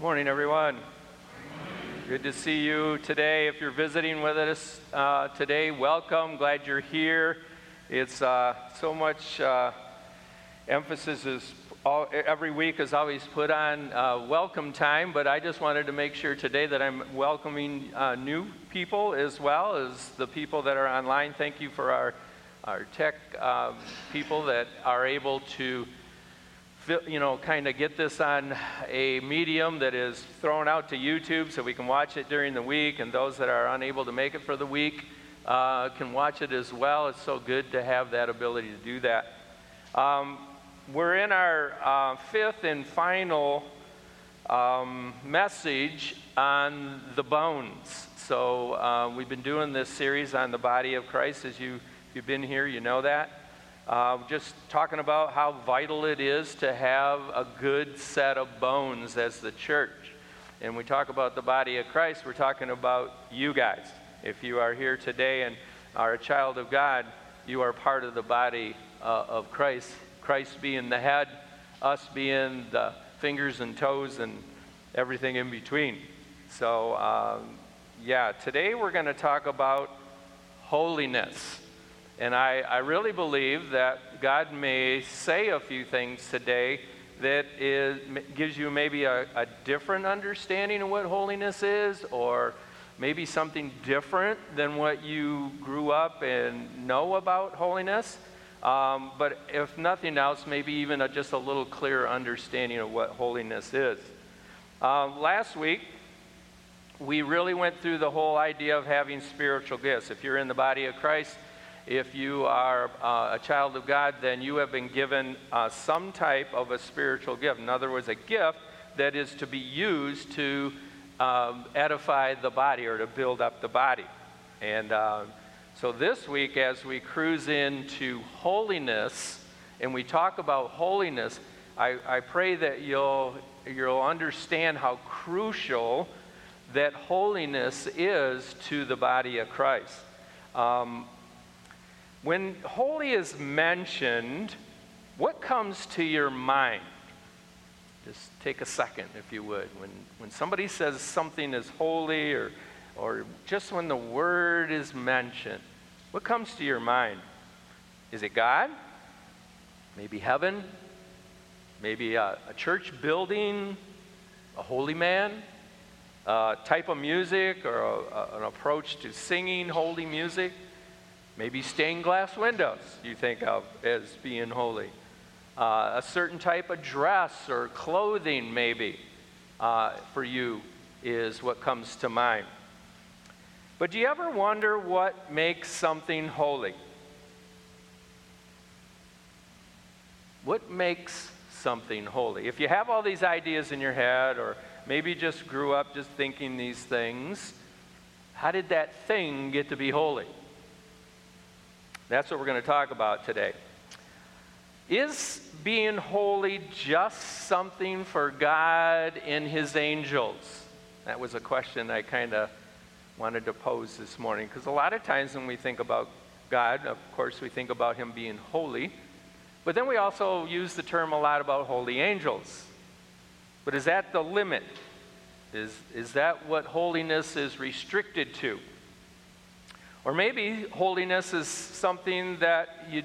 Good morning, everyone. Good to see you today. If you're visiting with us uh, today, welcome. Glad you're here. It's uh, so much uh, emphasis is all, every week is always put on uh, welcome time, but I just wanted to make sure today that I'm welcoming uh, new people as well as the people that are online. Thank you for our our tech um, people that are able to you know, kind of get this on a medium that is thrown out to YouTube so we can watch it during the week, and those that are unable to make it for the week uh, can watch it as well. It's so good to have that ability to do that. Um, we're in our uh, fifth and final um, message on the bones. So uh, we've been doing this series on the body of Christ. As you, if you've been here, you know that. Uh, just talking about how vital it is to have a good set of bones as the church. And we talk about the body of Christ, we're talking about you guys. If you are here today and are a child of God, you are part of the body uh, of Christ. Christ being the head, us being the fingers and toes and everything in between. So, um, yeah, today we're going to talk about holiness. And I, I really believe that God may say a few things today that is, gives you maybe a, a different understanding of what holiness is, or maybe something different than what you grew up and know about holiness. Um, but if nothing else, maybe even a, just a little clearer understanding of what holiness is. Um, last week, we really went through the whole idea of having spiritual gifts. If you're in the body of Christ, if you are uh, a child of God, then you have been given uh, some type of a spiritual gift. In other words, a gift that is to be used to um, edify the body or to build up the body. And uh, so this week, as we cruise into holiness and we talk about holiness, I, I pray that you'll, you'll understand how crucial that holiness is to the body of Christ. Um, when holy is mentioned, what comes to your mind? Just take a second, if you would. When, when somebody says something is holy, or, or just when the word is mentioned, what comes to your mind? Is it God? Maybe heaven? Maybe a, a church building? A holy man? A type of music or a, a, an approach to singing holy music? Maybe stained glass windows you think of as being holy. Uh, a certain type of dress or clothing, maybe, uh, for you is what comes to mind. But do you ever wonder what makes something holy? What makes something holy? If you have all these ideas in your head, or maybe just grew up just thinking these things, how did that thing get to be holy? That's what we're going to talk about today. Is being holy just something for God and his angels? That was a question I kind of wanted to pose this morning because a lot of times when we think about God, of course, we think about him being holy, but then we also use the term a lot about holy angels. But is that the limit? Is, is that what holiness is restricted to? Or maybe holiness is something that you,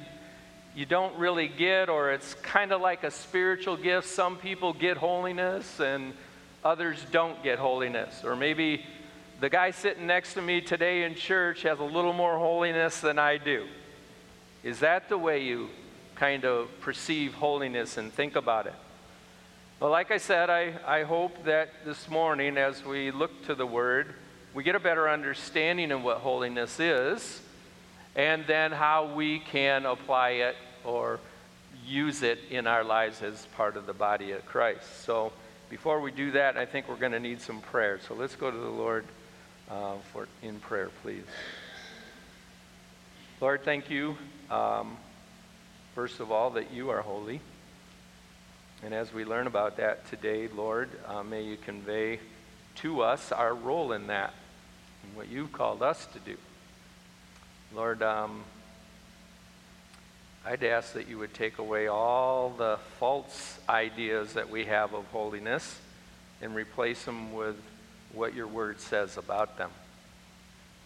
you don't really get, or it's kind of like a spiritual gift. Some people get holiness and others don't get holiness. Or maybe the guy sitting next to me today in church has a little more holiness than I do. Is that the way you kind of perceive holiness and think about it? Well, like I said, I, I hope that this morning, as we look to the Word, we get a better understanding of what holiness is, and then how we can apply it or use it in our lives as part of the body of Christ. So, before we do that, I think we're going to need some prayer. So, let's go to the Lord uh, for in prayer, please. Lord, thank you, um, first of all, that you are holy. And as we learn about that today, Lord, uh, may you convey to us our role in that and what you've called us to do. Lord, um, I'd ask that you would take away all the false ideas that we have of holiness and replace them with what your word says about them.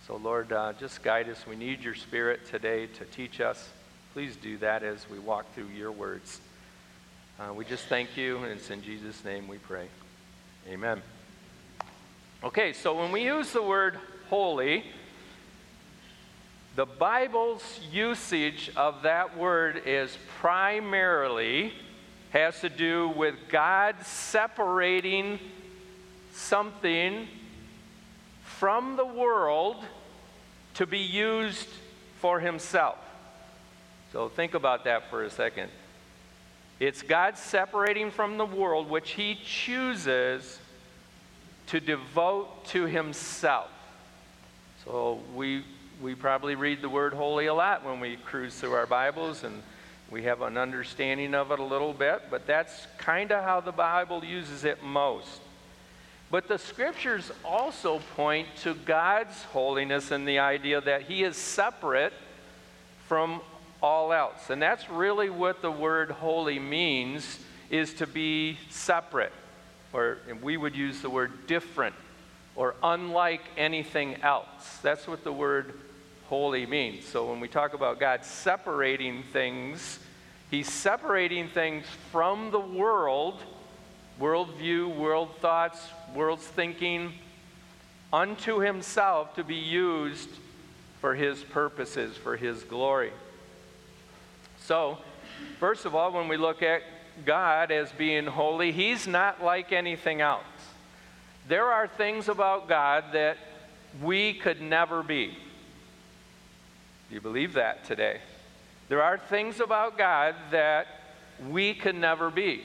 So, Lord, uh, just guide us. We need your spirit today to teach us. Please do that as we walk through your words. Uh, we just thank you, and it's in Jesus' name we pray. Amen. Okay, so when we use the word holy, the Bible's usage of that word is primarily has to do with God separating something from the world to be used for himself. So think about that for a second. It's God separating from the world, which he chooses to devote to himself. So we, we probably read the word holy a lot when we cruise through our Bibles and we have an understanding of it a little bit, but that's kind of how the Bible uses it most. But the scriptures also point to God's holiness and the idea that He is separate from all else. And that's really what the word holy means is to be separate. Or we would use the word different or unlike anything else. That's what the word holy means. So when we talk about God separating things, He's separating things from the world, worldview, world thoughts, world's thinking, unto Himself to be used for His purposes, for His glory. So, first of all, when we look at God as being holy, He's not like anything else. There are things about God that we could never be. Do you believe that today? There are things about God that we could never be.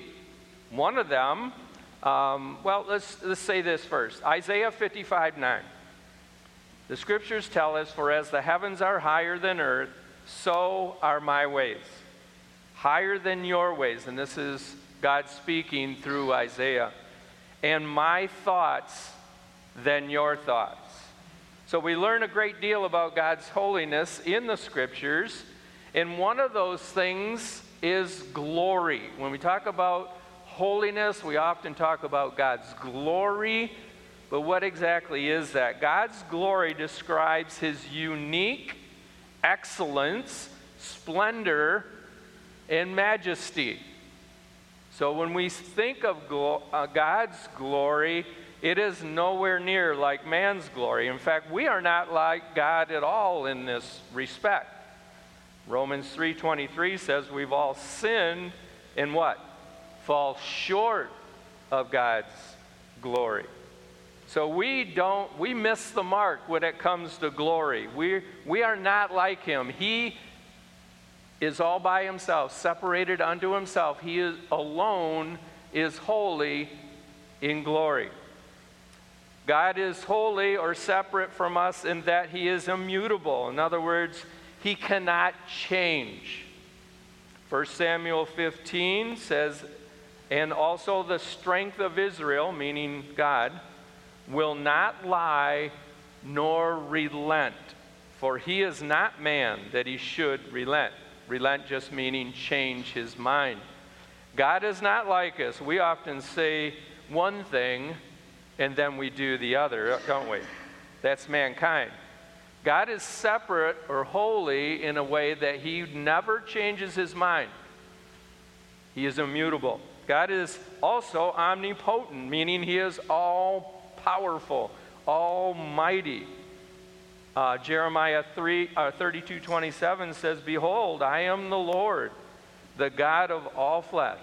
One of them, um, well, let's, let's say this first Isaiah 55 9. The scriptures tell us, For as the heavens are higher than earth, so are my ways. Higher than your ways. And this is God speaking through Isaiah. And my thoughts than your thoughts. So we learn a great deal about God's holiness in the scriptures. And one of those things is glory. When we talk about holiness, we often talk about God's glory. But what exactly is that? God's glory describes his unique excellence, splendor, and majesty. So when we think of glo- uh, God's glory, it is nowhere near like man's glory. In fact, we are not like God at all in this respect. Romans 3:23 says we've all sinned and what? Fall short of God's glory. So we don't we miss the mark when it comes to glory. We we are not like him. He is all by himself, separated unto himself. He is alone is holy in glory. God is holy or separate from us in that he is immutable. In other words, he cannot change. 1 Samuel 15 says, and also the strength of Israel, meaning God, will not lie nor relent, for he is not man that he should relent. Relent just meaning change his mind. God is not like us. We often say one thing and then we do the other, don't we? That's mankind. God is separate or holy in a way that he never changes his mind. He is immutable. God is also omnipotent, meaning he is all powerful, almighty. Uh, Jeremiah 3, uh, 32 27 says, Behold, I am the Lord, the God of all flesh.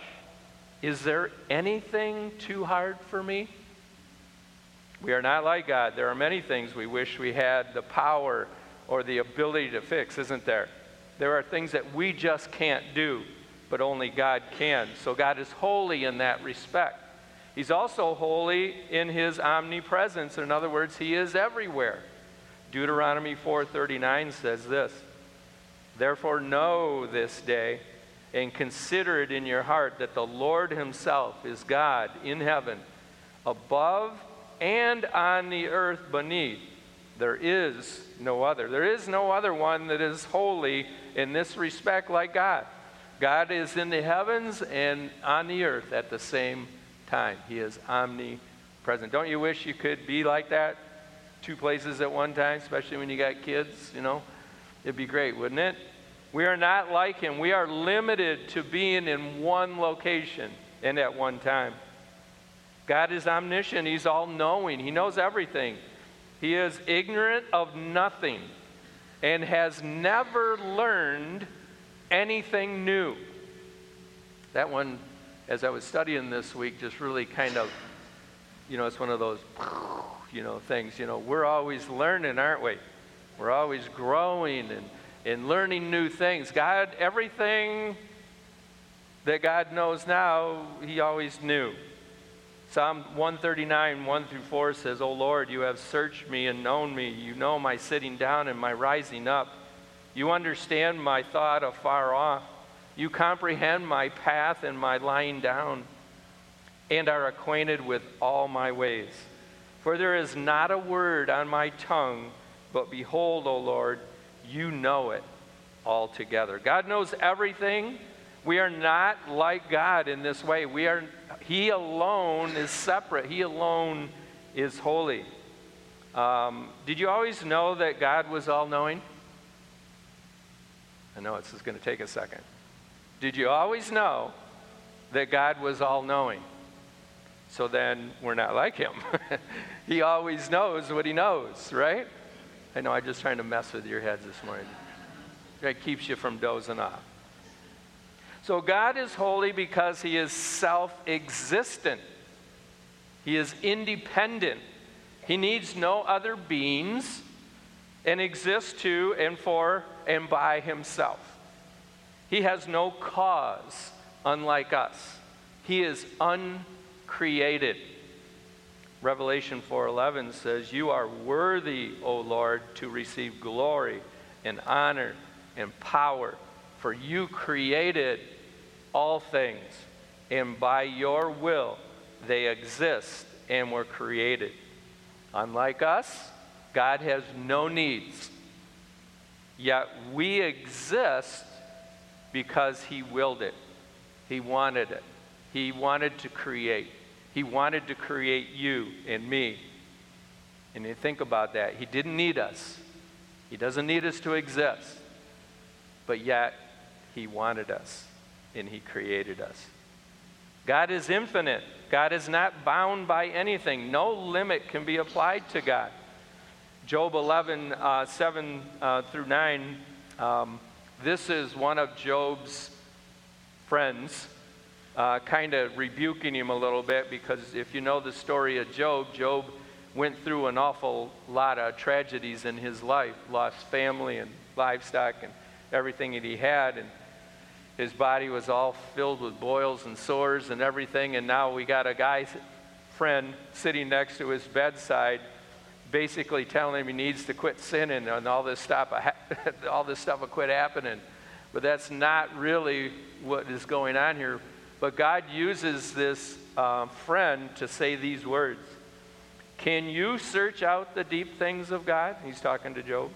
Is there anything too hard for me? We are not like God. There are many things we wish we had the power or the ability to fix, isn't there? There are things that we just can't do, but only God can. So God is holy in that respect. He's also holy in his omnipresence. In other words, he is everywhere. Deuteronomy 4:39 says this: Therefore know this day and consider it in your heart that the Lord himself is God in heaven, above and on the earth beneath. There is no other. There is no other one that is holy in this respect like God. God is in the heavens and on the earth at the same time. He is omnipresent. Don't you wish you could be like that? Two places at one time, especially when you got kids, you know? It'd be great, wouldn't it? We are not like him. We are limited to being in one location and at one time. God is omniscient. He's all knowing. He knows everything. He is ignorant of nothing and has never learned anything new. That one, as I was studying this week, just really kind of, you know, it's one of those, you know, things. You know, we're always learning, aren't we? We're always growing and, and learning new things. God, everything that God knows now, He always knew. Psalm 139, 1 through 4 says, O Lord, you have searched me and known me. You know my sitting down and my rising up. You understand my thought afar off. You comprehend my path and my lying down, and are acquainted with all my ways. For there is not a word on my tongue, but behold, O Lord, you know it altogether. God knows everything. We are not like God in this way. We are, He alone is separate, He alone is holy. Um, did you always know that God was all knowing? I know this is going to take a second. Did you always know that God was all knowing? So then we're not like him. he always knows what he knows, right? I know I'm just trying to mess with your heads this morning. It keeps you from dozing off. So God is holy because he is self existent, he is independent. He needs no other beings and exists to and for and by himself. He has no cause, unlike us. He is uncreated. Revelation 4:11 says, "You are worthy, O Lord, to receive glory and honor and power, for you created all things, and by your will they exist and were created." Unlike us, God has no needs. Yet we exist because He willed it. He wanted it. He wanted to create. He wanted to create you and me. And you think about that. He didn't need us, He doesn't need us to exist. But yet, He wanted us and He created us. God is infinite. God is not bound by anything. No limit can be applied to God. Job 11, uh, 7 uh, through 9. Um, this is one of Job's friends, uh, kind of rebuking him a little bit because if you know the story of Job, Job went through an awful lot of tragedies in his life lost family and livestock and everything that he had. And his body was all filled with boils and sores and everything. And now we got a guy friend sitting next to his bedside basically telling him he needs to quit sinning and all this stuff, all this stuff will quit happening. But that's not really what is going on here. But God uses this uh, friend to say these words Can you search out the deep things of God? He's talking to Job.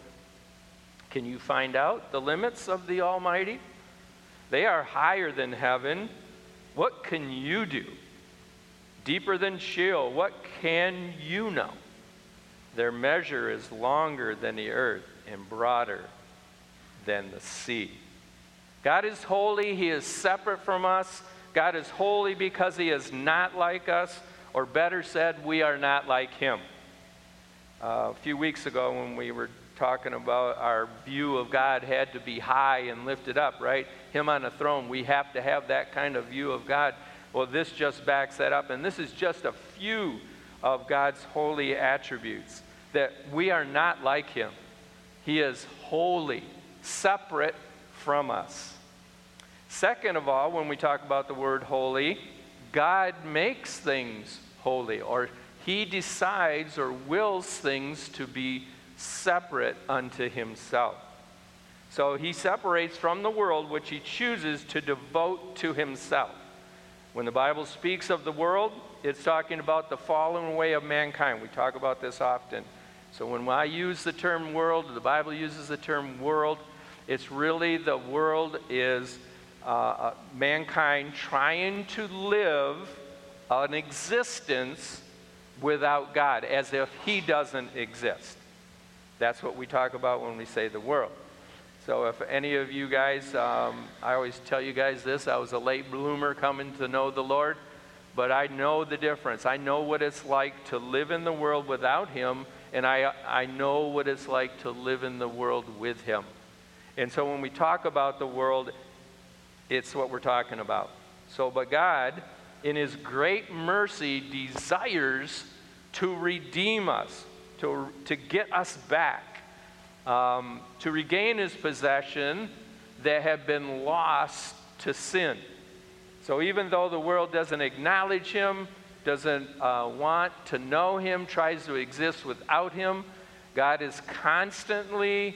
Can you find out the limits of the Almighty? They are higher than heaven. What can you do? Deeper than Sheol, what can you know? Their measure is longer than the earth and broader than the sea. God is holy. He is separate from us. God is holy because He is not like us, or better said, we are not like Him. Uh, a few weeks ago, when we were talking about our view of God had to be high and lifted up, right? Him on a throne. We have to have that kind of view of God. Well, this just backs that up. And this is just a few of God's holy attributes that we are not like him. He is holy, separate from us. Second of all, when we talk about the word holy, God makes things holy, or he decides or wills things to be separate unto himself. So he separates from the world which he chooses to devote to himself. When the Bible speaks of the world, it's talking about the fallen way of mankind. We talk about this often. So when I use the term world, the Bible uses the term world, it's really the world is uh, uh, mankind trying to live an existence without God, as if He doesn't exist. That's what we talk about when we say the world. So, if any of you guys, um, I always tell you guys this I was a late bloomer coming to know the Lord, but I know the difference. I know what it's like to live in the world without Him, and I, I know what it's like to live in the world with Him. And so, when we talk about the world, it's what we're talking about. So, but God, in His great mercy, desires to redeem us, to, to get us back, um, to regain His possession that have been lost to sin. So, even though the world doesn't acknowledge Him, doesn't uh, want to know Him, tries to exist without Him, God is constantly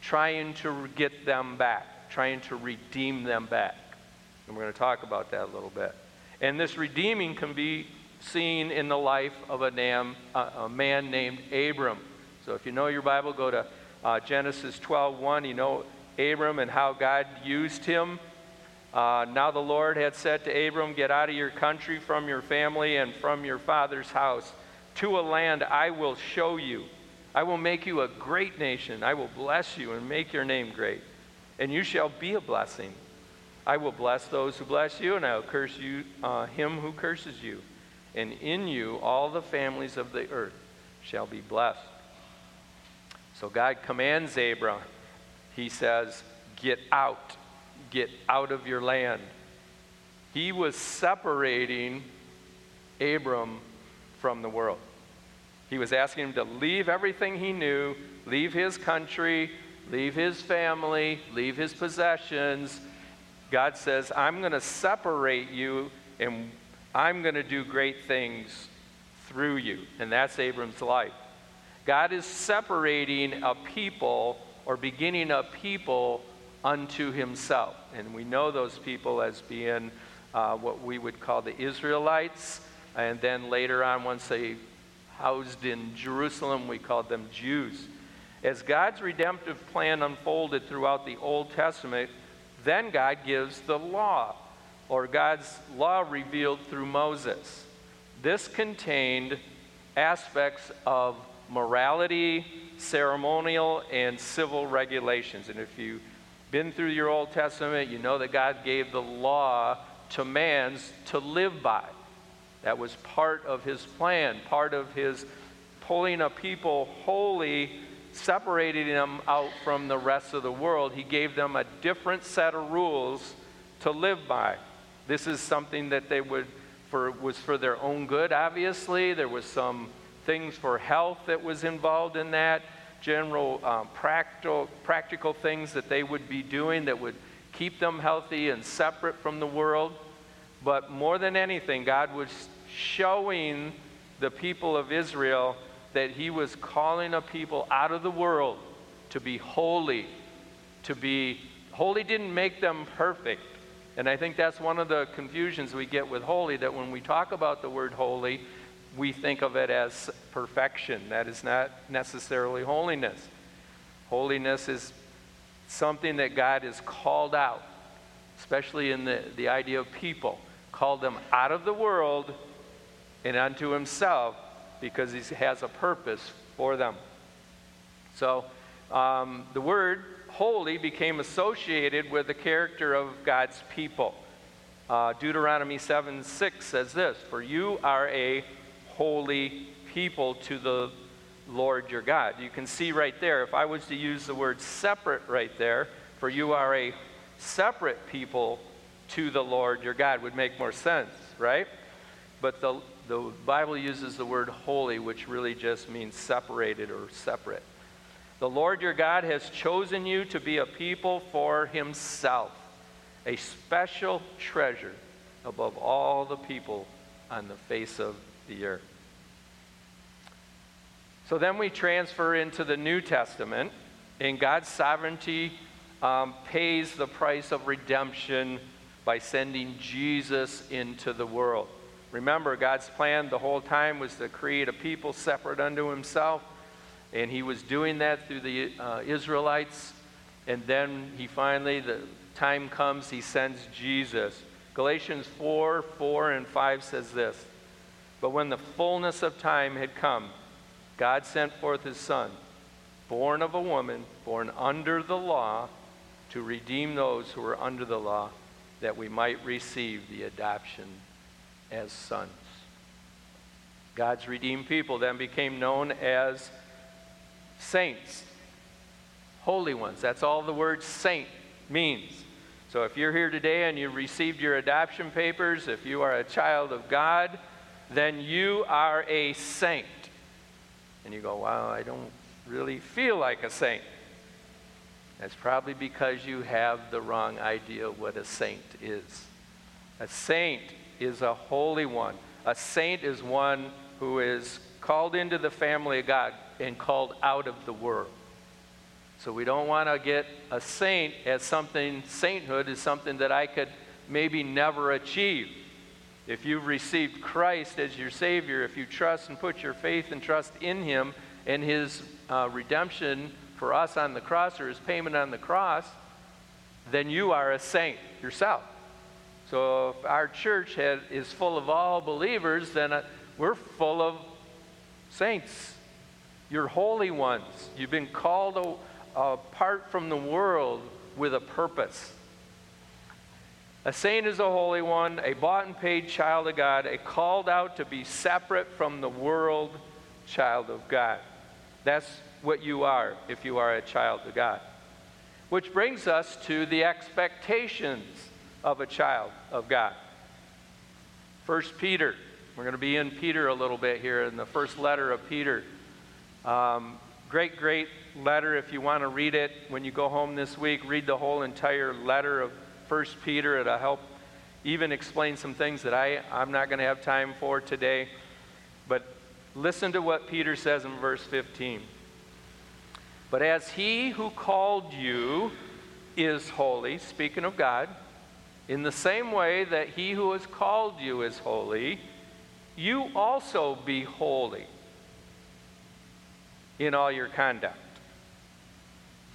trying to get them back trying to redeem them back. And we're going to talk about that a little bit. And this redeeming can be seen in the life of a, nam, a man named Abram. So if you know your Bible, go to uh, Genesis 12:1. You know Abram and how God used him. Uh, now the Lord had said to Abram, Get out of your country, from your family, and from your father's house, to a land I will show you. I will make you a great nation. I will bless you and make your name great and you shall be a blessing. I will bless those who bless you, and I will curse you, uh, him who curses you. And in you all the families of the earth shall be blessed. So God commands Abram. He says, Get out, get out of your land. He was separating Abram from the world. He was asking him to leave everything he knew, leave his country, leave his family, leave his possessions. God says, I'm going to separate you and I'm going to do great things through you. And that's Abram's life. God is separating a people or beginning a people unto himself. And we know those people as being uh, what we would call the Israelites. And then later on, once they housed in Jerusalem, we called them Jews. As God's redemptive plan unfolded throughout the Old Testament, then God gives the law, or God's law revealed through Moses. This contained aspects of morality, ceremonial, and civil regulations. And if you've been through your Old Testament, you know that God gave the law to man to live by. That was part of his plan, part of his pulling a people holy separated them out from the rest of the world. He gave them a different set of rules to live by. This is something that they would for was for their own good obviously. There was some things for health that was involved in that, general um, practical practical things that they would be doing that would keep them healthy and separate from the world. But more than anything, God was showing the people of Israel that he was calling a people out of the world to be holy, to be holy didn't make them perfect. And I think that's one of the confusions we get with holy that when we talk about the word holy, we think of it as perfection. That is not necessarily holiness. Holiness is something that God has called out, especially in the, the idea of people, called them out of the world and unto himself because he has a purpose for them. So um, the word holy became associated with the character of God's people. Uh, Deuteronomy 7 6 says this For you are a holy people to the Lord your God. You can see right there, if I was to use the word separate right there, for you are a separate people to the Lord your God, would make more sense, right? But the the Bible uses the word holy, which really just means separated or separate. The Lord your God has chosen you to be a people for himself, a special treasure above all the people on the face of the earth. So then we transfer into the New Testament, and God's sovereignty um, pays the price of redemption by sending Jesus into the world. Remember, God's plan the whole time was to create a people separate unto himself, and he was doing that through the uh, Israelites. And then he finally, the time comes, he sends Jesus Galatians 4 4 and 5 says this But when the fullness of time had come, God sent forth his Son, born of a woman, born under the law, to redeem those who were under the law, that we might receive the adoption as sons. God's redeemed people then became known as saints, holy ones. That's all the word saint means. So if you're here today and you received your adoption papers, if you are a child of God, then you are a saint. And you go, wow, I don't really feel like a saint. That's probably because you have the wrong idea what a saint is. A saint is a holy one. A saint is one who is called into the family of God and called out of the world. So we don't want to get a saint as something, sainthood is something that I could maybe never achieve. If you've received Christ as your Savior, if you trust and put your faith and trust in Him and His uh, redemption for us on the cross or His payment on the cross, then you are a saint yourself. So if our church had, is full of all believers, then uh, we're full of saints. You're holy ones. You've been called apart from the world with a purpose. A saint is a holy one, a bought and paid child of God, a called out to be separate from the world child of God. That's what you are if you are a child of God. Which brings us to the expectations of a child of God. First Peter. We're going to be in Peter a little bit here in the first letter of Peter. Um, great, great letter. If you want to read it when you go home this week, read the whole entire letter of First Peter. It'll help even explain some things that I, I'm not going to have time for today. But listen to what Peter says in verse 15. But as he who called you is holy, speaking of God, in the same way that he who has called you is holy, you also be holy in all your conduct.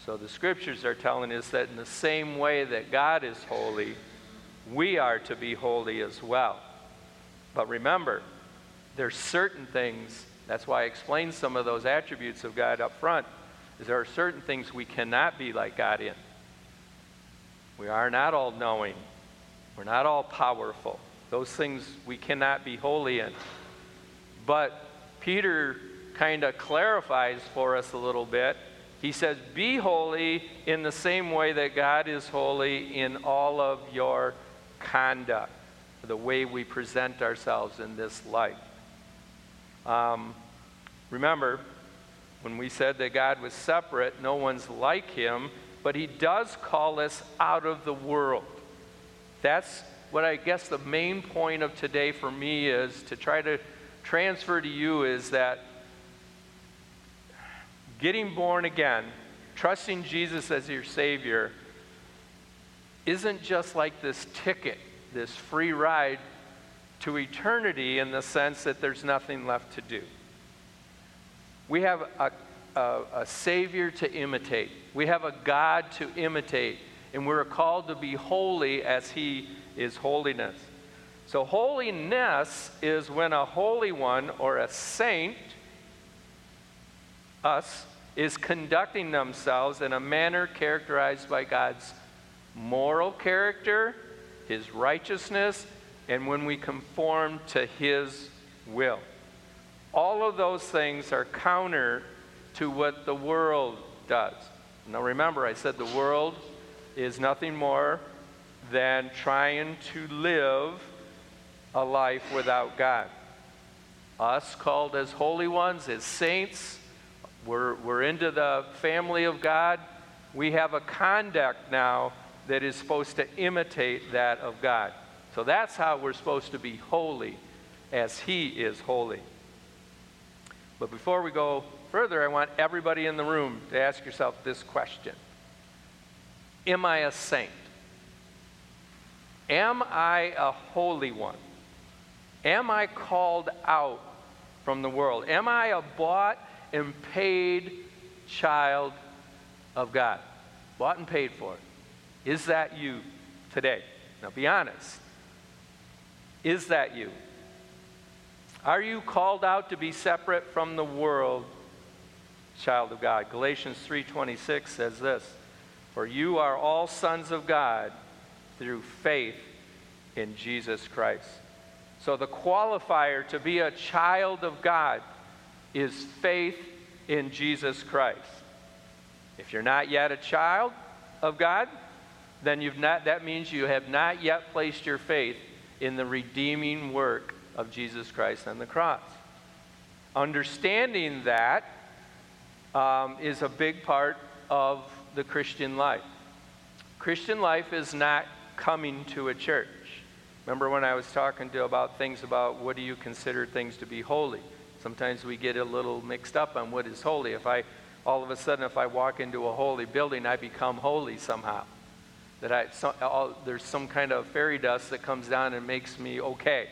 So the scriptures are telling us that in the same way that God is holy, we are to be holy as well. But remember, there's certain things, that's why I explained some of those attributes of God up front, is there are certain things we cannot be like God in. We are not all knowing. We're not all powerful. Those things we cannot be holy in. But Peter kind of clarifies for us a little bit. He says, Be holy in the same way that God is holy in all of your conduct, the way we present ourselves in this life. Um, remember, when we said that God was separate, no one's like him, but he does call us out of the world. That's what I guess the main point of today for me is to try to transfer to you is that getting born again, trusting Jesus as your Savior, isn't just like this ticket, this free ride to eternity in the sense that there's nothing left to do. We have a, a, a, Savior to imitate, we have a God to imitate, and we're called to be holy as He is holiness. So, holiness is when a holy one or a saint, us, is conducting themselves in a manner characterized by God's moral character, His righteousness, and when we conform to His will. All of those things are counter to what the world does. Now remember, I said the world is nothing more than trying to live a life without God. Us called as holy ones, as saints, we're, we're into the family of God. We have a conduct now that is supposed to imitate that of God. So that's how we're supposed to be holy as He is holy. But before we go further, I want everybody in the room to ask yourself this question Am I a saint? Am I a holy one? Am I called out from the world? Am I a bought and paid child of God. Bought and paid for. Is that you today? Now be honest. Is that you? Are you called out to be separate from the world, child of God? Galatians 3:26 says this, "For you are all sons of God through faith in Jesus Christ." So the qualifier to be a child of God is faith in Jesus Christ. If you're not yet a child of God, then you've not, that means you have not yet placed your faith in the redeeming work of Jesus Christ on the cross. Understanding that um, is a big part of the Christian life. Christian life is not coming to a church. Remember when I was talking to about things about what do you consider things to be holy? Sometimes we get a little mixed up on what is holy. If I all of a sudden if I walk into a holy building, I become holy somehow. That I so, all, there's some kind of fairy dust that comes down and makes me okay.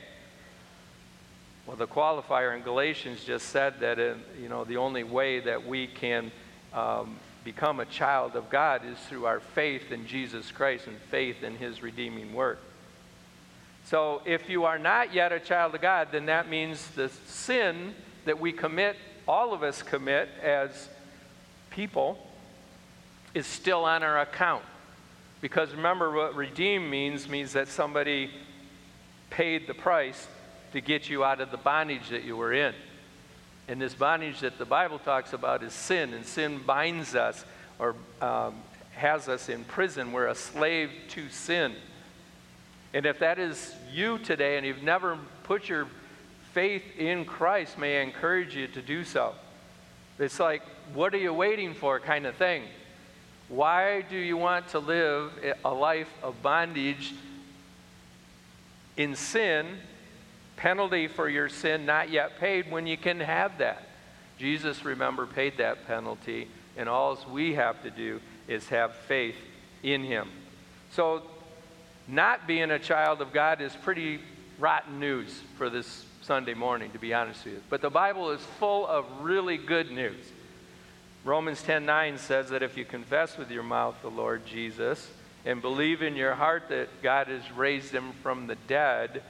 Well, the qualifier in Galatians just said that in, you know the only way that we can um, become a child of God is through our faith in Jesus Christ and faith in His redeeming work. So, if you are not yet a child of God, then that means the sin that we commit, all of us commit as people, is still on our account. Because remember, what redeem means means that somebody paid the price to get you out of the bondage that you were in. And this bondage that the Bible talks about is sin, and sin binds us or um, has us in prison. We're a slave to sin. And if that is you today and you've never put your faith in Christ, may I encourage you to do so. It's like, what are you waiting for kind of thing. Why do you want to live a life of bondage in sin penalty for your sin not yet paid when you can have that. Jesus, remember, paid that penalty, and all we have to do is have faith in him. So, not being a child of God is pretty rotten news for this Sunday morning, to be honest with you. But the Bible is full of really good news. Romans 10:9 says that if you confess with your mouth the Lord Jesus and believe in your heart that God has raised him from the dead,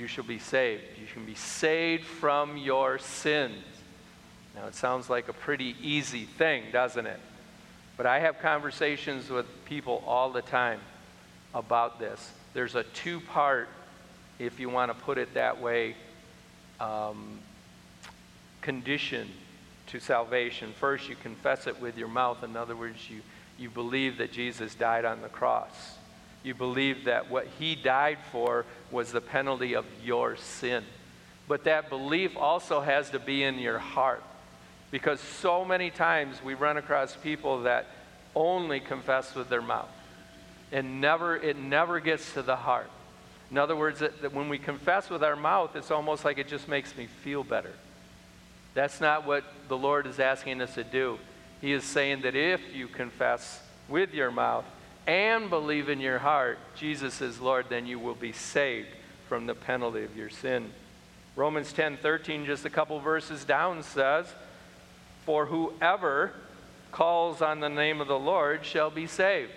you shall be saved. You can be saved from your sins. Now, it sounds like a pretty easy thing, doesn't it? But I have conversations with people all the time about this. There's a two part, if you want to put it that way, um, condition to salvation. First, you confess it with your mouth. In other words, you, you believe that Jesus died on the cross. You believe that what he died for was the penalty of your sin. But that belief also has to be in your heart. Because so many times we run across people that only confess with their mouth. And never, it never gets to the heart. In other words, that, that when we confess with our mouth, it's almost like it just makes me feel better. That's not what the Lord is asking us to do. He is saying that if you confess with your mouth and believe in your heart Jesus is Lord, then you will be saved from the penalty of your sin. Romans 10 13, just a couple verses down, says, For whoever calls on the name of the Lord shall be saved.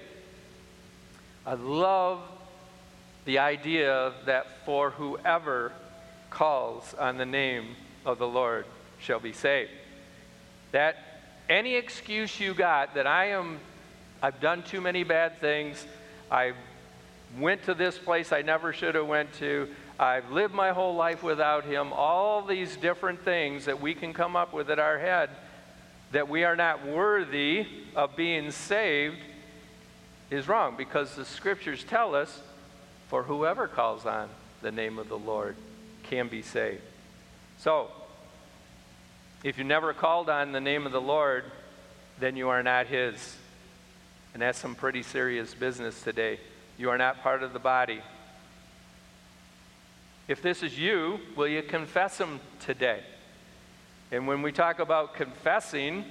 I love the idea that for whoever calls on the name of the Lord shall be saved. That any excuse you got that I am I've done too many bad things. I went to this place I never should have went to. I've lived my whole life without him. All these different things that we can come up with in our head that we are not worthy of being saved is wrong because the scriptures tell us for whoever calls on the name of the Lord can be saved. So, if you never called on the name of the Lord, then you are not his. And that's some pretty serious business today. You are not part of the body. If this is you, will you confess him today? And when we talk about confessing,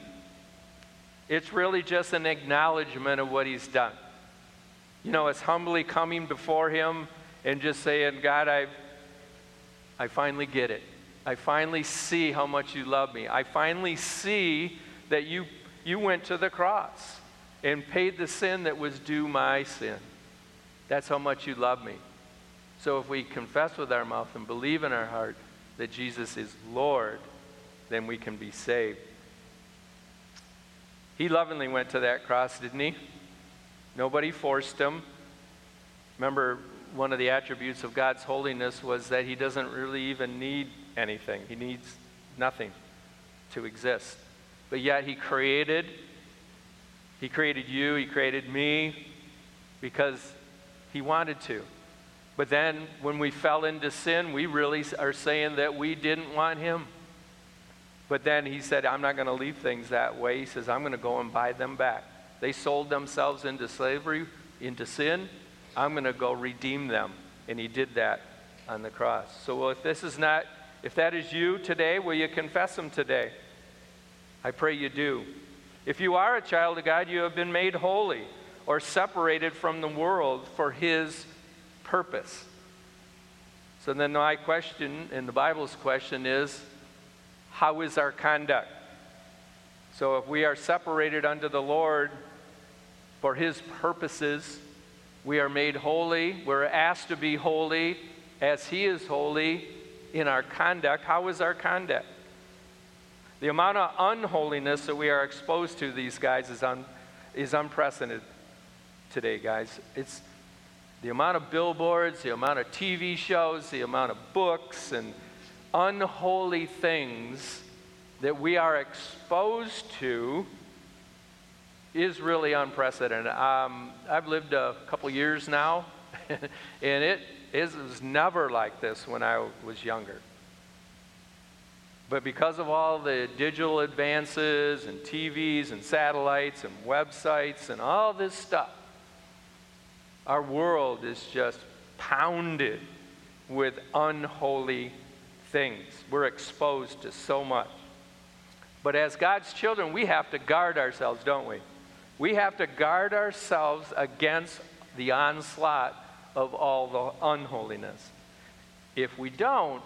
it's really just an acknowledgement of what he's done. You know, it's humbly coming before him and just saying, God, i I finally get it. I finally see how much you love me. I finally see that you, you went to the cross and paid the sin that was due my sin. That's how much you love me. So if we confess with our mouth and believe in our heart that Jesus is Lord, then we can be saved. He lovingly went to that cross, didn't he? Nobody forced him. Remember, one of the attributes of God's holiness was that he doesn't really even need anything, he needs nothing to exist. But yet, he created. He created you, he created me because he wanted to. But then when we fell into sin, we really are saying that we didn't want him. But then he said, I'm not going to leave things that way. He says, I'm going to go and buy them back. They sold themselves into slavery, into sin. I'm going to go redeem them. And he did that on the cross. So if this is not, if that is you today, will you confess him today? I pray you do. If you are a child of God, you have been made holy or separated from the world for his purpose. So then my question and the Bible's question is how is our conduct? So if we are separated unto the Lord for his purposes, we are made holy, we're asked to be holy as he is holy in our conduct. How is our conduct? The amount of unholiness that we are exposed to these guys is, un, is unprecedented today, guys. It's the amount of billboards, the amount of TV shows, the amount of books and unholy things that we are exposed to is really unprecedented. Um, I've lived a couple years now, and it is, it was never like this when I was younger. But because of all the digital advances and TVs and satellites and websites and all this stuff, our world is just pounded with unholy things. We're exposed to so much. But as God's children, we have to guard ourselves, don't we? We have to guard ourselves against the onslaught of all the unholiness. If we don't,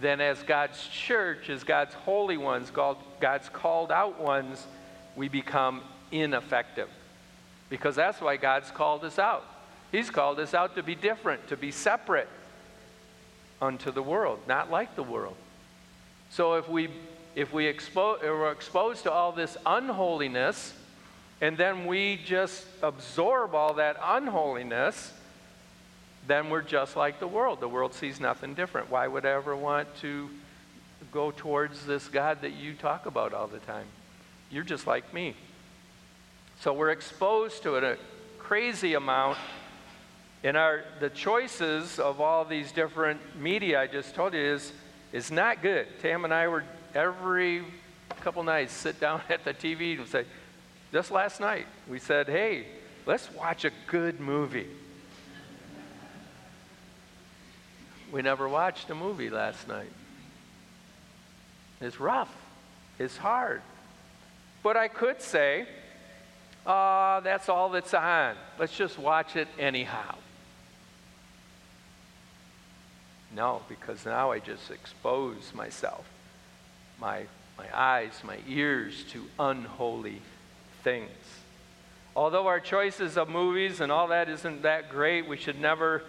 then as God's church, as God's holy ones, God's called out ones, we become ineffective. Because that's why God's called us out. He's called us out to be different, to be separate unto the world, not like the world. So if we if we expo- are exposed to all this unholiness, and then we just absorb all that unholiness, then we're just like the world. The world sees nothing different. Why would I ever want to go towards this God that you talk about all the time? You're just like me. So we're exposed to it a crazy amount. And our the choices of all these different media I just told you is is not good. Tam and I were every couple nights sit down at the TV and say, just last night we said, hey, let's watch a good movie. We never watched a movie last night. It's rough. It's hard. But I could say, uh, that's all that's on. Let's just watch it anyhow. No, because now I just expose myself, my, my eyes, my ears to unholy things. Although our choices of movies and all that isn't that great, we should never,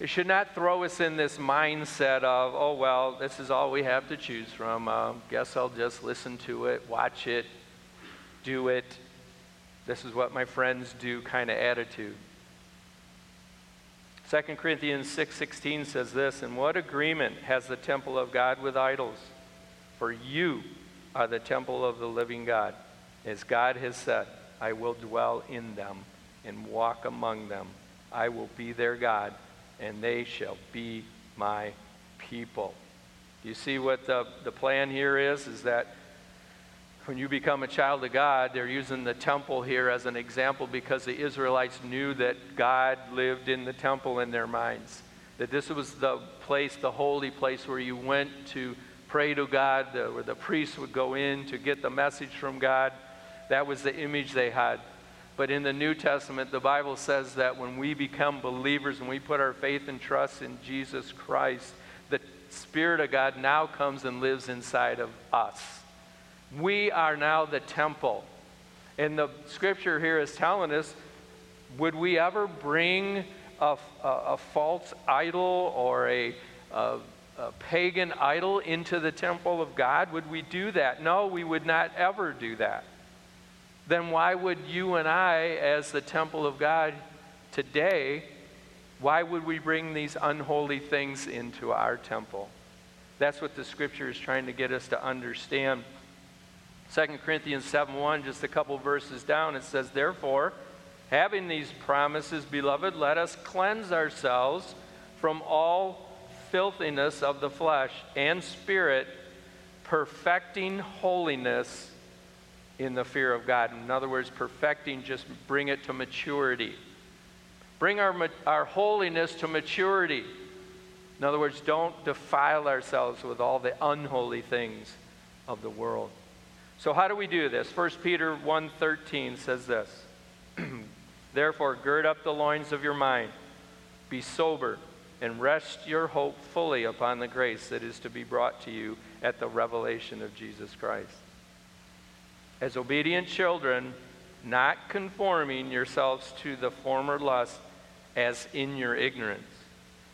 it should not throw us in this mindset of, oh, well, this is all we have to choose from. Uh, guess I'll just listen to it, watch it, do it this is what my friends do kind of attitude. 2 Corinthians 6:16 says this, "And what agreement has the temple of God with idols? For you are the temple of the living God. As God has said, I will dwell in them and walk among them. I will be their God, and they shall be my people." You see what the, the plan here is? Is that when you become a child of God, they're using the temple here as an example because the Israelites knew that God lived in the temple in their minds. That this was the place, the holy place where you went to pray to God, where the priests would go in to get the message from God. That was the image they had. But in the New Testament, the Bible says that when we become believers and we put our faith and trust in Jesus Christ, the Spirit of God now comes and lives inside of us. We are now the temple. And the scripture here is telling us would we ever bring a, a, a false idol or a, a, a pagan idol into the temple of God? Would we do that? No, we would not ever do that. Then why would you and I, as the temple of God today, why would we bring these unholy things into our temple? That's what the scripture is trying to get us to understand. 2 Corinthians 7 1, just a couple verses down, it says, Therefore, having these promises, beloved, let us cleanse ourselves from all filthiness of the flesh and spirit, perfecting holiness in the fear of God. In other words, perfecting, just bring it to maturity. Bring our, our holiness to maturity. In other words, don't defile ourselves with all the unholy things of the world. So how do we do this? 1 Peter 1:13 says this. Therefore gird up the loins of your mind, be sober, and rest your hope fully upon the grace that is to be brought to you at the revelation of Jesus Christ. As obedient children, not conforming yourselves to the former lust as in your ignorance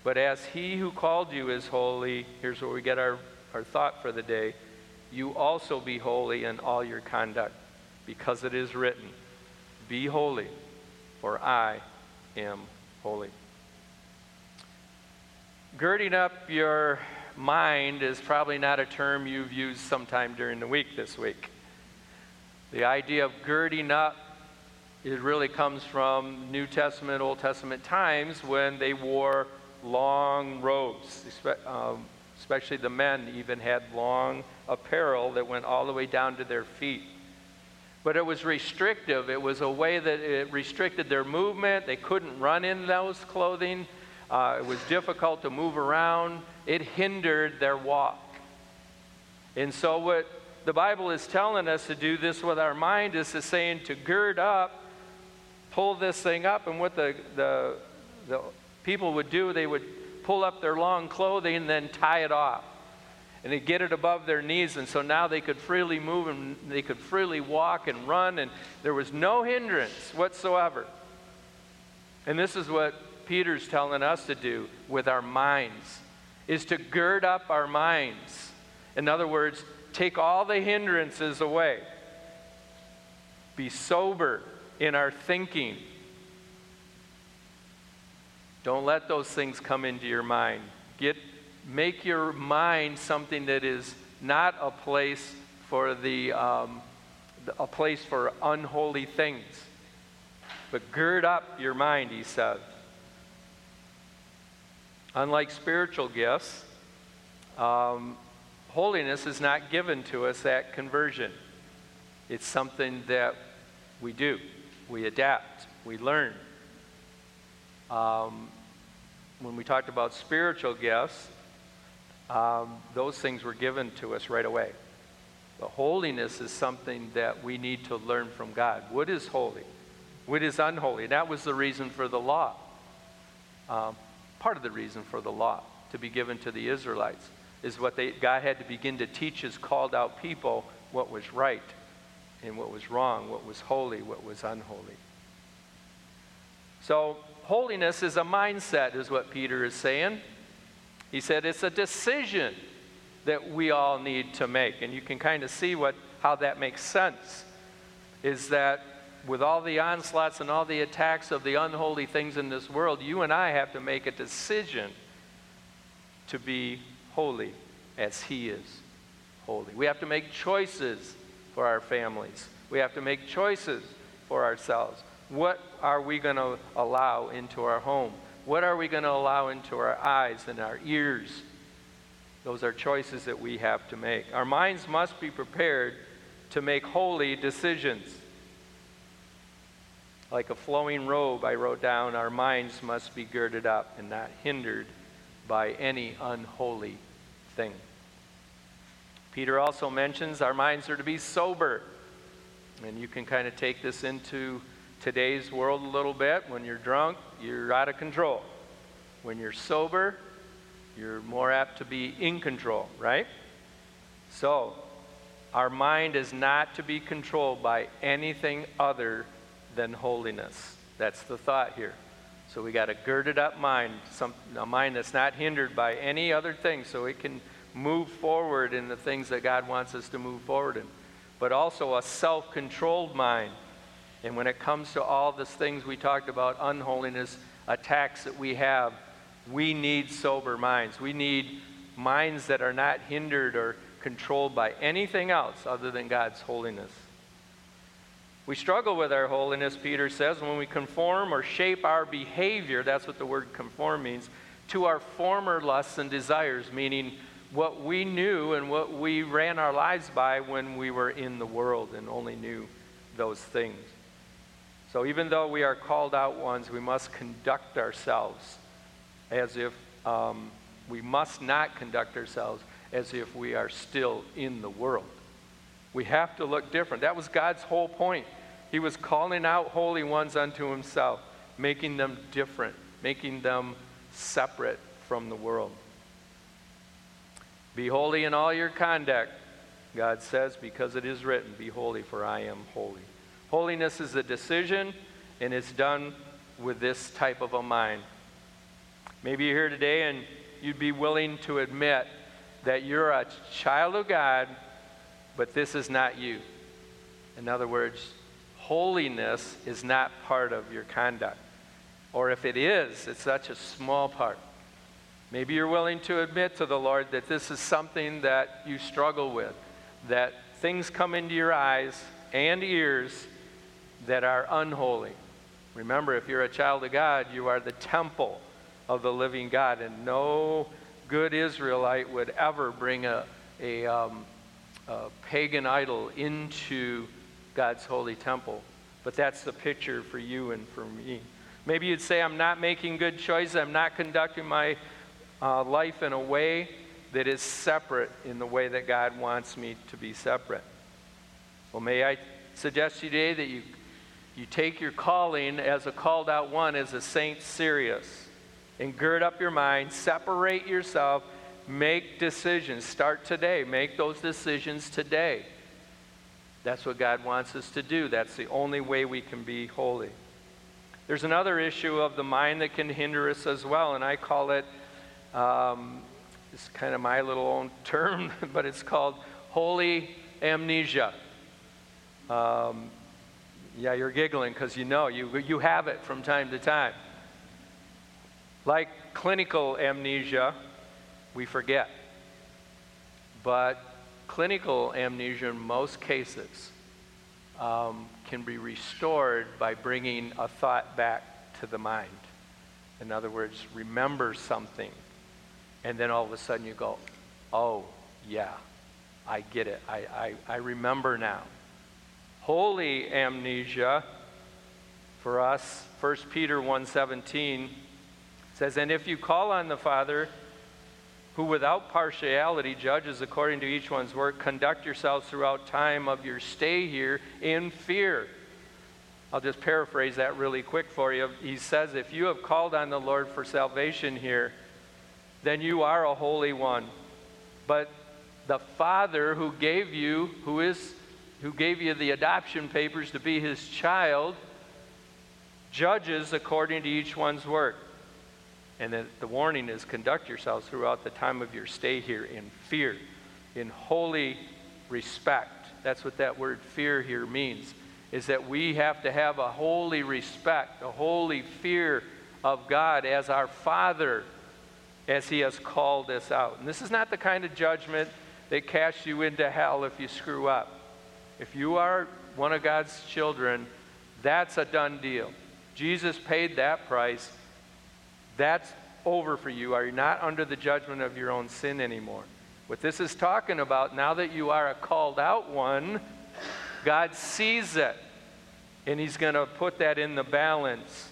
but as he who called you is holy, here's where we get our, our thought for the day you also be holy in all your conduct, because it is written, Be holy, for I am holy. Girding up your mind is probably not a term you've used sometime during the week this week. The idea of girding up it really comes from New Testament, Old Testament times when they wore long robes, um, especially the men even had long apparel that went all the way down to their feet. But it was restrictive. It was a way that it restricted their movement. They couldn't run in those clothing. Uh, it was difficult to move around. It hindered their walk. And so, what the Bible is telling us to do this with our mind is to saying to gird up, pull this thing up, and what the, the, the people would do, they would pull up their long clothing and then tie it off. And they get it above their knees, and so now they could freely move and they could freely walk and run, and there was no hindrance whatsoever. And this is what Peter's telling us to do with our minds is to gird up our minds. In other words, take all the hindrances away. Be sober in our thinking. Don't let those things come into your mind. Get, make your mind something that is not a place for the um, a place for unholy things. But gird up your mind, he said. Unlike spiritual gifts, um, holiness is not given to us at conversion. It's something that we do, we adapt, we learn. Um, when we talked about spiritual gifts, um, those things were given to us right away. But holiness is something that we need to learn from God. What is holy? What is unholy? And that was the reason for the law. Um, part of the reason for the law to be given to the Israelites is what they, God had to begin to teach his called out people what was right and what was wrong, what was holy, what was unholy. So holiness is a mindset, is what Peter is saying. He said it's a decision that we all need to make. And you can kind of see what, how that makes sense. Is that with all the onslaughts and all the attacks of the unholy things in this world, you and I have to make a decision to be holy as He is holy. We have to make choices for our families, we have to make choices for ourselves. What are we going to allow into our home? What are we going to allow into our eyes and our ears? Those are choices that we have to make. Our minds must be prepared to make holy decisions. Like a flowing robe, I wrote down, our minds must be girded up and not hindered by any unholy thing. Peter also mentions our minds are to be sober. And you can kind of take this into today's world a little bit. When you're drunk, you're out of control. When you're sober, you're more apt to be in control, right? So, our mind is not to be controlled by anything other than holiness. That's the thought here. So we got a girded up mind, some, a mind that's not hindered by any other thing, so it can move forward in the things that God wants us to move forward in. But also a self controlled mind. And when it comes to all the things we talked about, unholiness, attacks that we have, we need sober minds. We need minds that are not hindered or controlled by anything else other than God's holiness. We struggle with our holiness, Peter says, when we conform or shape our behavior, that's what the word conform means, to our former lusts and desires, meaning what we knew and what we ran our lives by when we were in the world and only knew those things. So even though we are called out ones, we must conduct ourselves as if um, we must not conduct ourselves as if we are still in the world. We have to look different. That was God's whole point. He was calling out holy ones unto himself, making them different, making them separate from the world. Be holy in all your conduct, God says, because it is written, Be holy, for I am holy. Holiness is a decision, and it's done with this type of a mind. Maybe you're here today and you'd be willing to admit that you're a child of God, but this is not you. In other words, holiness is not part of your conduct. Or if it is, it's such a small part. Maybe you're willing to admit to the Lord that this is something that you struggle with, that things come into your eyes and ears that are unholy. Remember, if you're a child of God, you are the temple of the living God, and no good Israelite would ever bring a, a, um, a pagan idol into God's holy temple. But that's the picture for you and for me. Maybe you'd say, I'm not making good choices. I'm not conducting my uh, life in a way that is separate in the way that God wants me to be separate. Well, may I suggest to you today that you, you take your calling as a called out one, as a saint, serious. And gird up your mind, separate yourself, make decisions. Start today. Make those decisions today. That's what God wants us to do. That's the only way we can be holy. There's another issue of the mind that can hinder us as well, and I call it, um, it's kind of my little own term, but it's called holy amnesia. Um, yeah, you're giggling because you know you, you have it from time to time. Like clinical amnesia, we forget. But clinical amnesia, in most cases, um, can be restored by bringing a thought back to the mind. In other words, remember something, and then all of a sudden you go, oh, yeah, I get it. I, I, I remember now. Holy amnesia for us, 1 Peter 1.17 says, And if you call on the Father, who without partiality judges according to each one's work, conduct yourselves throughout time of your stay here in fear. I'll just paraphrase that really quick for you. He says, If you have called on the Lord for salvation here, then you are a holy one. But the Father who gave you, who is who gave you the adoption papers to be his child, judges according to each one's work. And the, the warning is conduct yourselves throughout the time of your stay here in fear, in holy respect. That's what that word fear here means, is that we have to have a holy respect, a holy fear of God as our Father, as He has called us out. And this is not the kind of judgment that casts you into hell if you screw up. If you are one of God's children, that's a done deal. Jesus paid that price. That's over for you. Are you not under the judgment of your own sin anymore? What this is talking about, now that you are a called out one, God sees it. And He's going to put that in the balance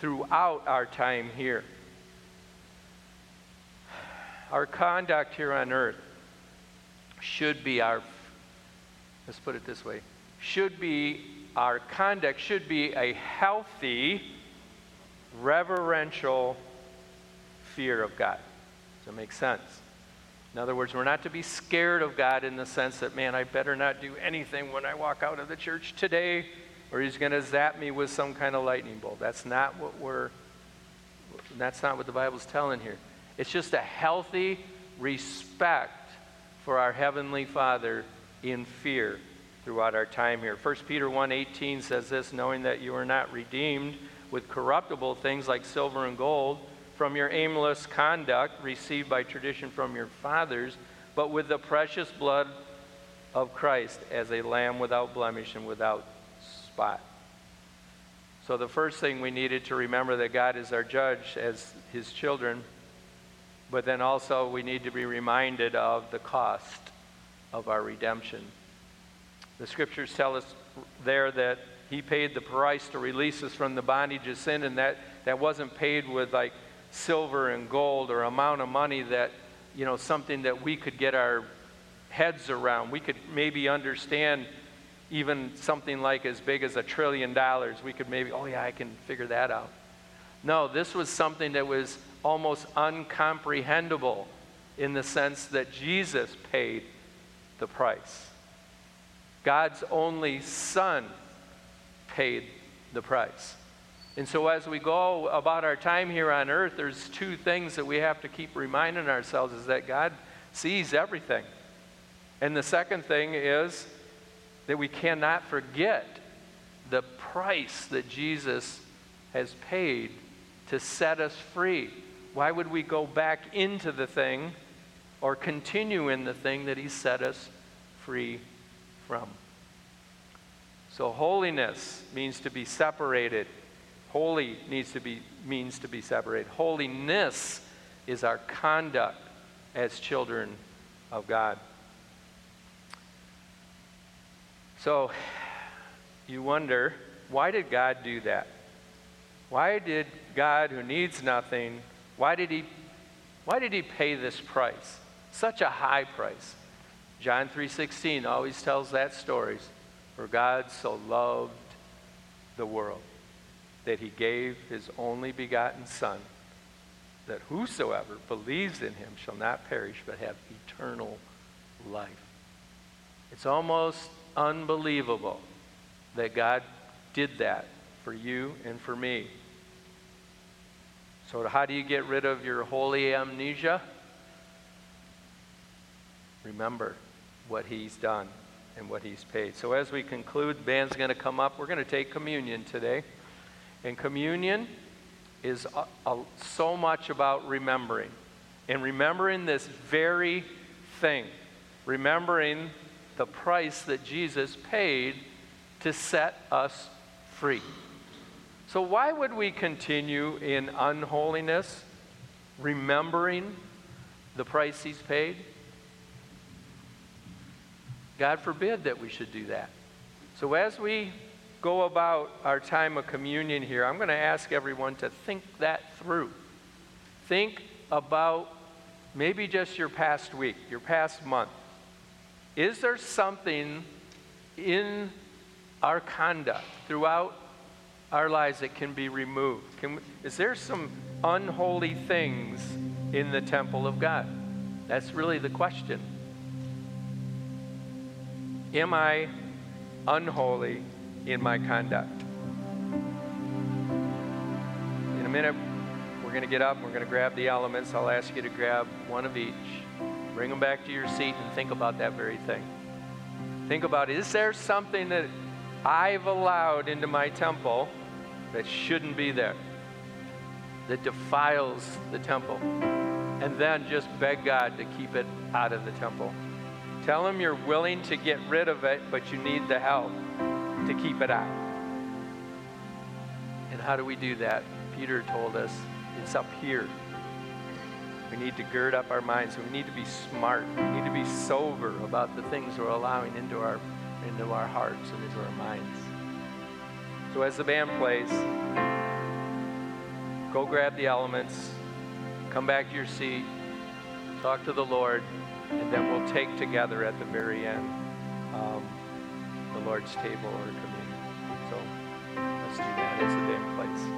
throughout our time here. Our conduct here on earth should be our, let's put it this way, should be, our conduct should be a healthy, reverential fear of God. Does that make sense? In other words, we're not to be scared of God in the sense that, man, I better not do anything when I walk out of the church today or he's going to zap me with some kind of lightning bolt. That's not what we're that's not what the Bible's telling here. It's just a healthy respect for our heavenly Father in fear throughout our time here. 1 Peter 1:18 says this, knowing that you are not redeemed with corruptible things like silver and gold from your aimless conduct received by tradition from your fathers, but with the precious blood of Christ as a lamb without blemish and without spot. So the first thing we needed to remember that God is our judge as his children, but then also we need to be reminded of the cost of our redemption. The scriptures tell us there that he paid the price to release us from the bondage of sin, and that, that wasn't paid with like silver and gold or amount of money that, you know, something that we could get our heads around. We could maybe understand even something like as big as a trillion dollars. We could maybe, oh yeah, I can figure that out. No, this was something that was almost uncomprehendable in the sense that Jesus paid the price. God's only Son paid the price. And so, as we go about our time here on earth, there's two things that we have to keep reminding ourselves is that God sees everything. And the second thing is that we cannot forget the price that Jesus has paid to set us free. Why would we go back into the thing or continue in the thing that He set us free from? So holiness means to be separated. Holy needs to be means to be separated. Holiness is our conduct as children of God. So you wonder, why did God do that? Why did God who needs nothing, why did he why did he pay this price? Such a high price. John 3:16 always tells that story. For God so loved the world that he gave his only begotten Son, that whosoever believes in him shall not perish but have eternal life. It's almost unbelievable that God did that for you and for me. So, how do you get rid of your holy amnesia? Remember what he's done and what he's paid. So as we conclude, the band's going to come up. We're going to take communion today. And communion is a, a, so much about remembering. And remembering this very thing. Remembering the price that Jesus paid to set us free. So, why would we continue in unholiness, remembering the price he's paid? God forbid that we should do that. So as we go about our time of communion here, I'm going to ask everyone to think that through. Think about maybe just your past week, your past month. Is there something in our conduct throughout our lives that can be removed? Can we, is there some unholy things in the temple of God? That's really the question. Am I unholy in my conduct? In a minute, we're going to get up, we're going to grab the elements. I'll ask you to grab one of each, bring them back to your seat, and think about that very thing. Think about is there something that I've allowed into my temple that shouldn't be there, that defiles the temple? And then just beg God to keep it out of the temple. Tell them you're willing to get rid of it, but you need the help to keep it out. And how do we do that? Peter told us it's up here. We need to gird up our minds. We need to be smart. We need to be sober about the things we're allowing into our, into our hearts and into our minds. So as the band plays, go grab the elements, come back to your seat, talk to the Lord and then we'll take together at the very end um, the Lord's table or communion. So let's do that as a day place.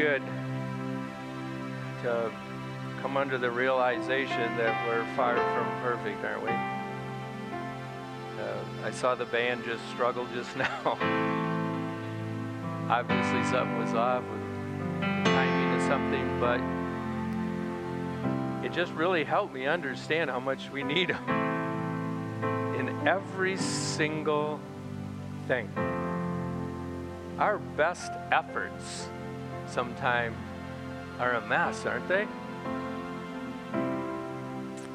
Good to come under the realization that we're far from perfect, aren't we? Uh, I saw the band just struggle just now. Obviously, something was off with timing of something, but it just really helped me understand how much we need Him in every single thing. Our best efforts sometimes are a mess, aren't they?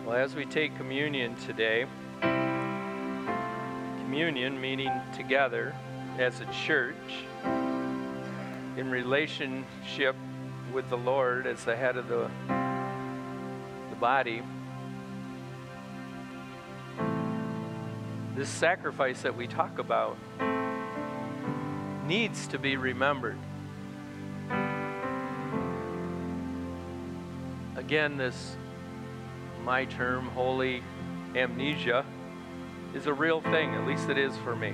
Well, as we take communion today, communion meaning together as a church in relationship with the Lord as the head of the, the body. This sacrifice that we talk about needs to be remembered. Again, this, my term, holy amnesia, is a real thing, at least it is for me.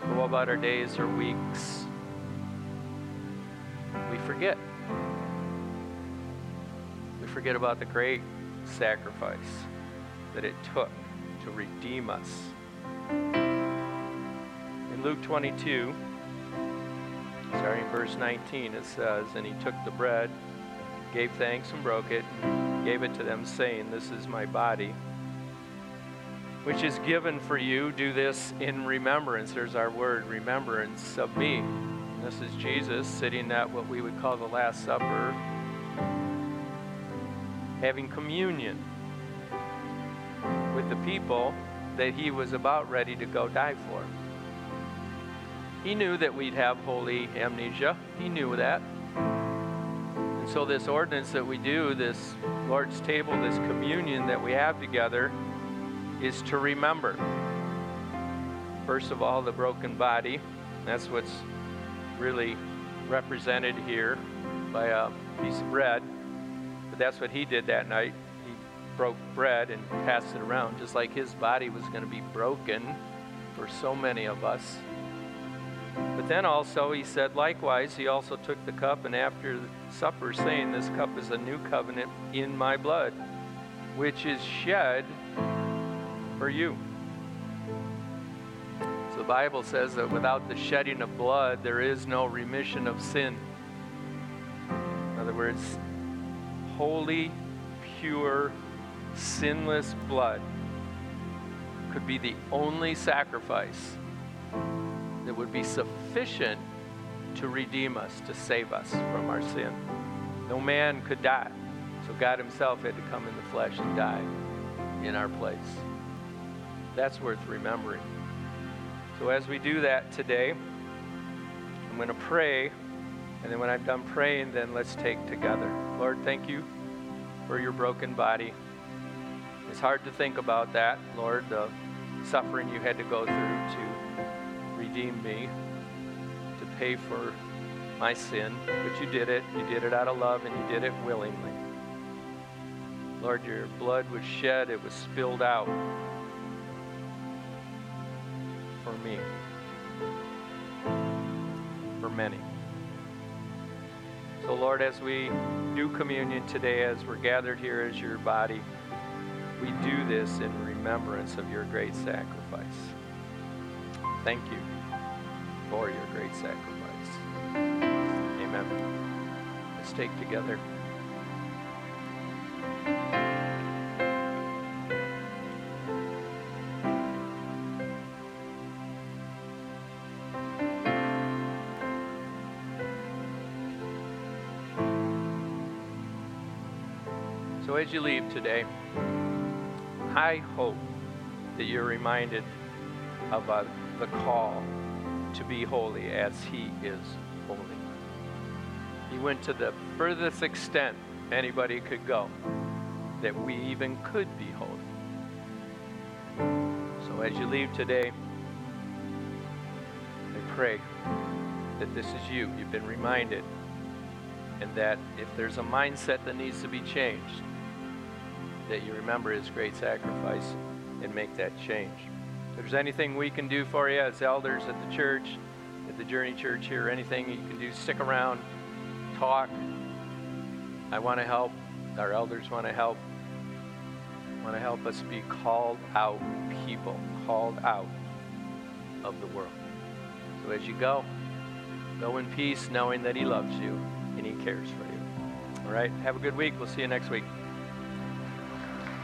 But what about our days or weeks? We forget. We forget about the great sacrifice that it took to redeem us. In Luke 22, starting verse 19, it says, And he took the bread, gave thanks, and broke it, and gave it to them, saying, This is my body, which is given for you. Do this in remembrance. There's our word, remembrance of me. And this is Jesus sitting at what we would call the Last Supper, having communion with the people that he was about ready to go die for. He knew that we'd have holy amnesia. He knew that. So, this ordinance that we do, this Lord's table, this communion that we have together, is to remember. First of all, the broken body. That's what's really represented here by a piece of bread. But that's what he did that night. He broke bread and passed it around, just like his body was going to be broken for so many of us. But then also he said, likewise, he also took the cup, and after supper, saying, This cup is a new covenant in my blood, which is shed for you. So the Bible says that without the shedding of blood, there is no remission of sin. In other words, holy, pure, sinless blood could be the only sacrifice that would be sufficient to redeem us, to save us from our sin. No man could die. So God Himself had to come in the flesh and die in our place. That's worth remembering. So as we do that today, I'm going to pray. And then when I'm done praying, then let's take together. Lord, thank you for your broken body. It's hard to think about that, Lord, the suffering you had to go through to redeem me, to pay for my sin. But you did it. You did it out of love and you did it willingly. Lord, your blood was shed, it was spilled out for me, for many. So, Lord, as we do communion today, as we're gathered here as your body, we do this in remembrance of your great sacrifice. Thank you for your great sacrifice. Amen. Let's take together. So, as you leave today, I hope that you're reminded of uh, the call to be holy as He is holy. He went to the furthest extent anybody could go that we even could be holy. So, as you leave today, I pray that this is you. You've been reminded, and that if there's a mindset that needs to be changed, that you remember his great sacrifice and make that change. If there's anything we can do for you as elders at the church, at the Journey Church here, anything you can do, stick around, talk. I want to help. Our elders want to help. Want to help us be called out people, called out of the world. So as you go, go in peace, knowing that He loves you and He cares for you. All right. Have a good week. We'll see you next week.